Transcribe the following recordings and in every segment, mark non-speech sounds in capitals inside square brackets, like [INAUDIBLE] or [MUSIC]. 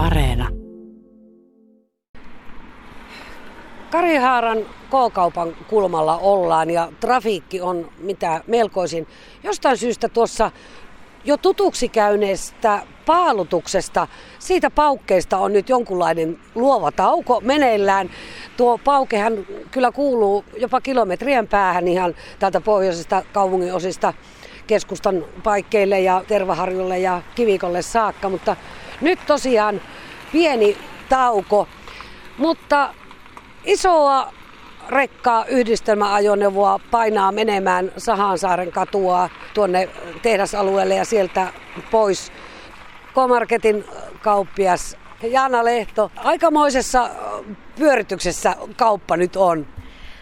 Areena. Karihaaran K-kaupan kulmalla ollaan ja trafiikki on mitä melkoisin. Jostain syystä tuossa jo tutuksi käyneestä paalutuksesta, siitä paukkeesta on nyt jonkunlainen luova tauko meneillään. Tuo paukehan kyllä kuuluu jopa kilometrien päähän ihan täältä pohjoisesta kaupungin osista keskustan paikkeille ja Tervaharjulle ja Kivikolle saakka, mutta nyt tosiaan pieni tauko. Mutta isoa rekkaa yhdistelmäajoneuvoa painaa menemään Sahansaaren katua tuonne tehdasalueelle ja sieltä pois. Komarketin kauppias Jaana Lehto, aikamoisessa pyörityksessä kauppa nyt on.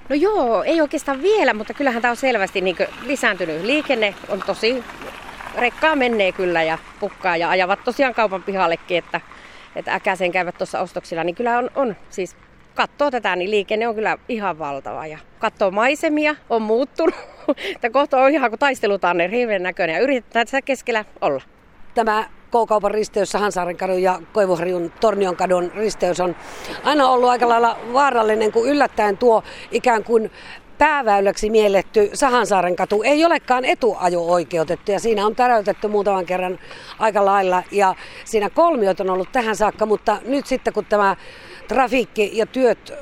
No joo, ei oikeastaan vielä, mutta kyllähän tämä on selvästi niin lisääntynyt. Liikenne on tosi, rekkaa menee kyllä ja pukkaa ja ajavat tosiaan kaupan pihallekin, että, että äkäisen käyvät tuossa ostoksilla, niin kyllä on, on siis katsoo tätä, niin liikenne on kyllä ihan valtava. Ja katsoo maisemia, on muuttunut. [LAUGHS] Tämä kohta on ihan kuin taistelutanne, hirveän näköinen ja yritetään tässä keskellä olla. Tämä K-kaupan risteys Sahansaaren kadun ja Koivuharjun Tornion kadun risteys on aina ollut aika lailla vaarallinen, kun yllättäen tuo ikään kuin pääväyläksi mielletty Sahansaaren katu. Ei olekaan etuajo-oikeutettu ja siinä on täräytetty muutaman kerran aika lailla ja siinä kolmiot on ollut tähän saakka, mutta nyt sitten kun tämä trafiikki ja työt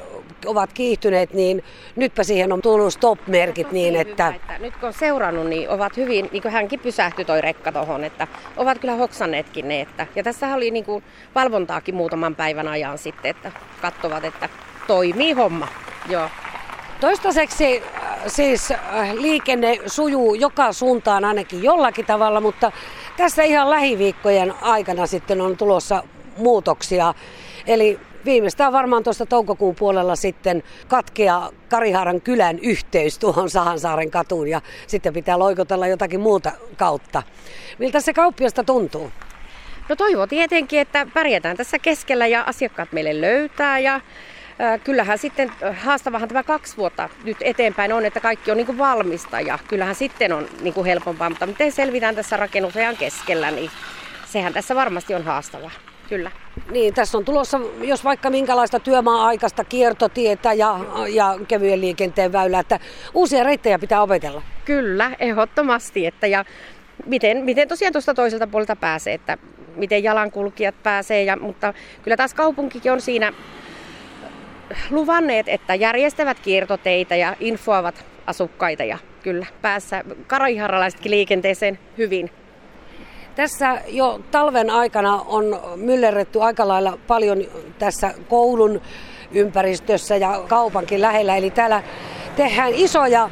ovat kiihtyneet, niin nytpä siihen on tullut stop-merkit niin, että... Hyvä, että... Nyt kun on seurannut, niin ovat hyvin, niin kuin hänkin pysähtyi toi rekka tuohon, että ovat kyllä hoksanneetkin ne. Että, ja tässä oli niin kuin valvontaakin muutaman päivän ajan sitten, että katsovat, että toimii homma. Joo. Toistaiseksi äh, siis äh, liikenne sujuu joka suuntaan ainakin jollakin tavalla, mutta tässä ihan lähiviikkojen aikana sitten on tulossa muutoksia. Eli viimeistään varmaan tuosta toukokuun puolella sitten katkea Karihaaran kylän yhteys tuohon Sahansaaren katuun ja sitten pitää loikotella jotakin muuta kautta. Miltä se kauppiasta tuntuu? No toivon tietenkin, että pärjätään tässä keskellä ja asiakkaat meille löytää ja kyllähän sitten haastavahan tämä kaksi vuotta nyt eteenpäin on, että kaikki on niin kuin valmista ja kyllähän sitten on niin kuin helpompaa, mutta miten selvitään tässä rakennusajan keskellä, niin sehän tässä varmasti on haastavaa. Kyllä. Niin, tässä on tulossa, jos vaikka minkälaista työmaa-aikaista kiertotietä ja, ja kevyen liikenteen väylää, että uusia reittejä pitää opetella. Kyllä, ehdottomasti. Että ja miten, miten tosiaan tuosta toiselta puolelta pääsee, että miten jalankulkijat pääsee, ja, mutta kyllä taas kaupunkikin on siinä luvanneet, että järjestävät kiertoteitä ja infoavat asukkaita ja kyllä päässä karajiharalaisetkin liikenteeseen hyvin. Tässä jo talven aikana on myllerretty aika lailla paljon tässä koulun ympäristössä ja kaupankin lähellä. Eli täällä tehdään isoja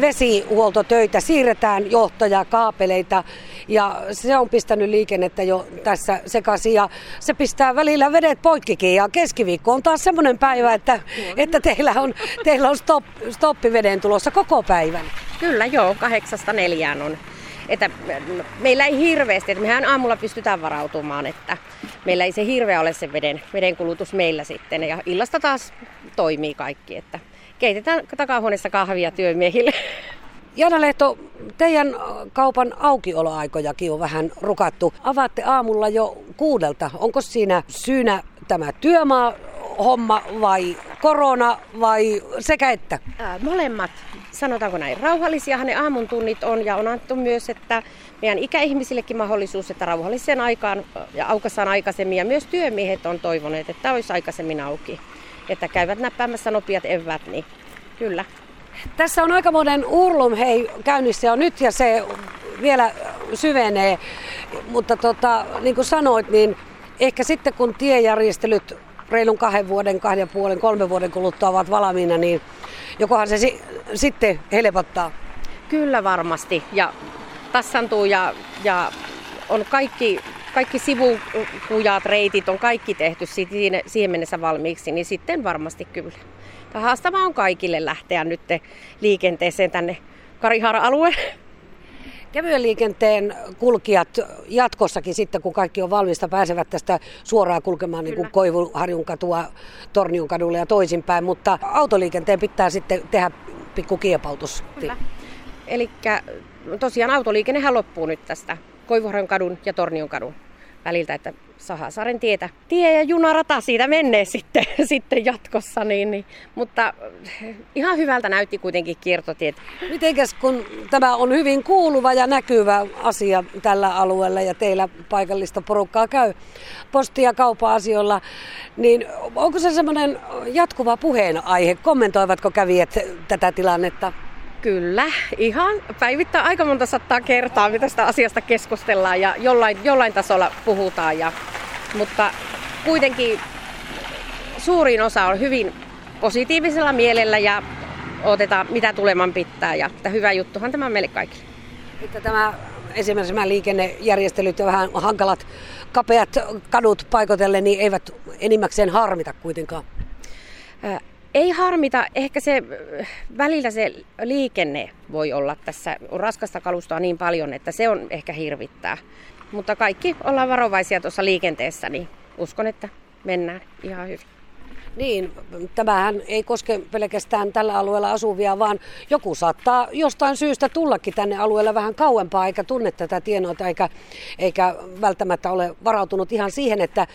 vesihuoltotöitä, siirretään johtoja, kaapeleita. Ja se on pistänyt liikennettä jo tässä sekaisin. Ja se pistää välillä vedet poikkikin. Ja keskiviikko on taas semmoinen päivä, että, että teillä on, teillä on stop, stoppiveden tulossa koko päivän. Kyllä joo, kahdeksasta neljään on että meillä ei hirveästi, että mehän aamulla pystytään varautumaan, että meillä ei se hirveä ole se veden, veden kulutus meillä sitten. Ja illasta taas toimii kaikki, että keitetään takahuoneessa kahvia työmiehille. Jana Lehto, teidän kaupan aukioloaikojakin on vähän rukattu. Avaatte aamulla jo kuudelta. Onko siinä syynä tämä työmaa homma vai korona vai sekä että? Ää, molemmat. Sanotaanko näin, rauhallisia ne aamun tunnit on ja on annettu myös, että meidän ikäihmisillekin mahdollisuus, että rauhalliseen aikaan ja aukassaan aikaisemmin ja myös työmiehet on toivoneet, että olisi aikaisemmin auki. Että käyvät näppäämässä nopeat evät, niin kyllä. Tässä on aika monen urlum hei käynnissä jo nyt ja se vielä syvenee. Mutta tota, niin kuin sanoit, niin ehkä sitten kun tiejärjestelyt reilun kahden vuoden, kahden ja puolen, kolmen vuoden kuluttua ovat valmiina, niin jokohan se si- sitten helpottaa? Kyllä varmasti. Ja tassantuu ja, ja on kaikki, kaikki sivukujat, reitit on kaikki tehty siihen, siihen mennessä valmiiksi, niin sitten varmasti kyllä. Tämä haastava on kaikille lähteä nyt liikenteeseen tänne Karihaara-alueelle. Kevyen liikenteen kulkijat jatkossakin sitten, kun kaikki on valmista, pääsevät tästä suoraan kulkemaan niin kuin Koivuharjun katua Tornion kadulle ja toisinpäin, mutta autoliikenteen pitää sitten tehdä pikku kiepautus. Eli tosiaan autoliikennehän loppuu nyt tästä Koivuharjun kadun ja Tornion kadun väliltä, että Sahasaaren tietä. Tie ja junarata siitä menee [LAUGHS] sitten, sitten jatkossa, niin, niin, mutta ihan hyvältä näytti kuitenkin kiertotiet. Mitenkäs kun tämä on hyvin kuuluva ja näkyvä asia tällä alueella ja teillä paikallista porukkaa käy posti- ja kauppa-asioilla, niin onko se semmoinen jatkuva puheenaihe? Kommentoivatko kävijät tätä tilannetta? Kyllä, ihan päivittää aika monta sattaa kertaa, mitä tästä asiasta keskustellaan ja jollain, jollain tasolla puhutaan. Ja, mutta kuitenkin suurin osa on hyvin positiivisella mielellä ja otetaan mitä tuleman pitää. Ja että hyvä juttuhan tämä meille kaikille. Että tämä esimerkiksi nämä liikennejärjestelyt ja vähän hankalat kapeat kadut paikotelle, niin eivät enimmäkseen harmita kuitenkaan. Ei harmita, ehkä se välillä se liikenne voi olla tässä, on raskasta kalustoa niin paljon, että se on ehkä hirvittää. Mutta kaikki ollaan varovaisia tuossa liikenteessä, niin uskon, että mennään ihan hyvin. Niin, tämähän ei koske pelkästään tällä alueella asuvia, vaan joku saattaa jostain syystä tullakin tänne alueelle vähän kauempaa, eikä tunne tätä tienoita, eikä, eikä välttämättä ole varautunut ihan siihen, että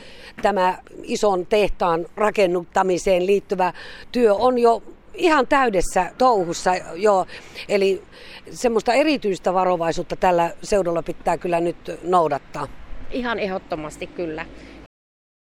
tämä ison tehtaan rakennuttamiseen liittyvä työ on jo ihan täydessä touhussa jo. Eli semmoista erityistä varovaisuutta tällä seudulla pitää kyllä nyt noudattaa. Ihan ehdottomasti kyllä.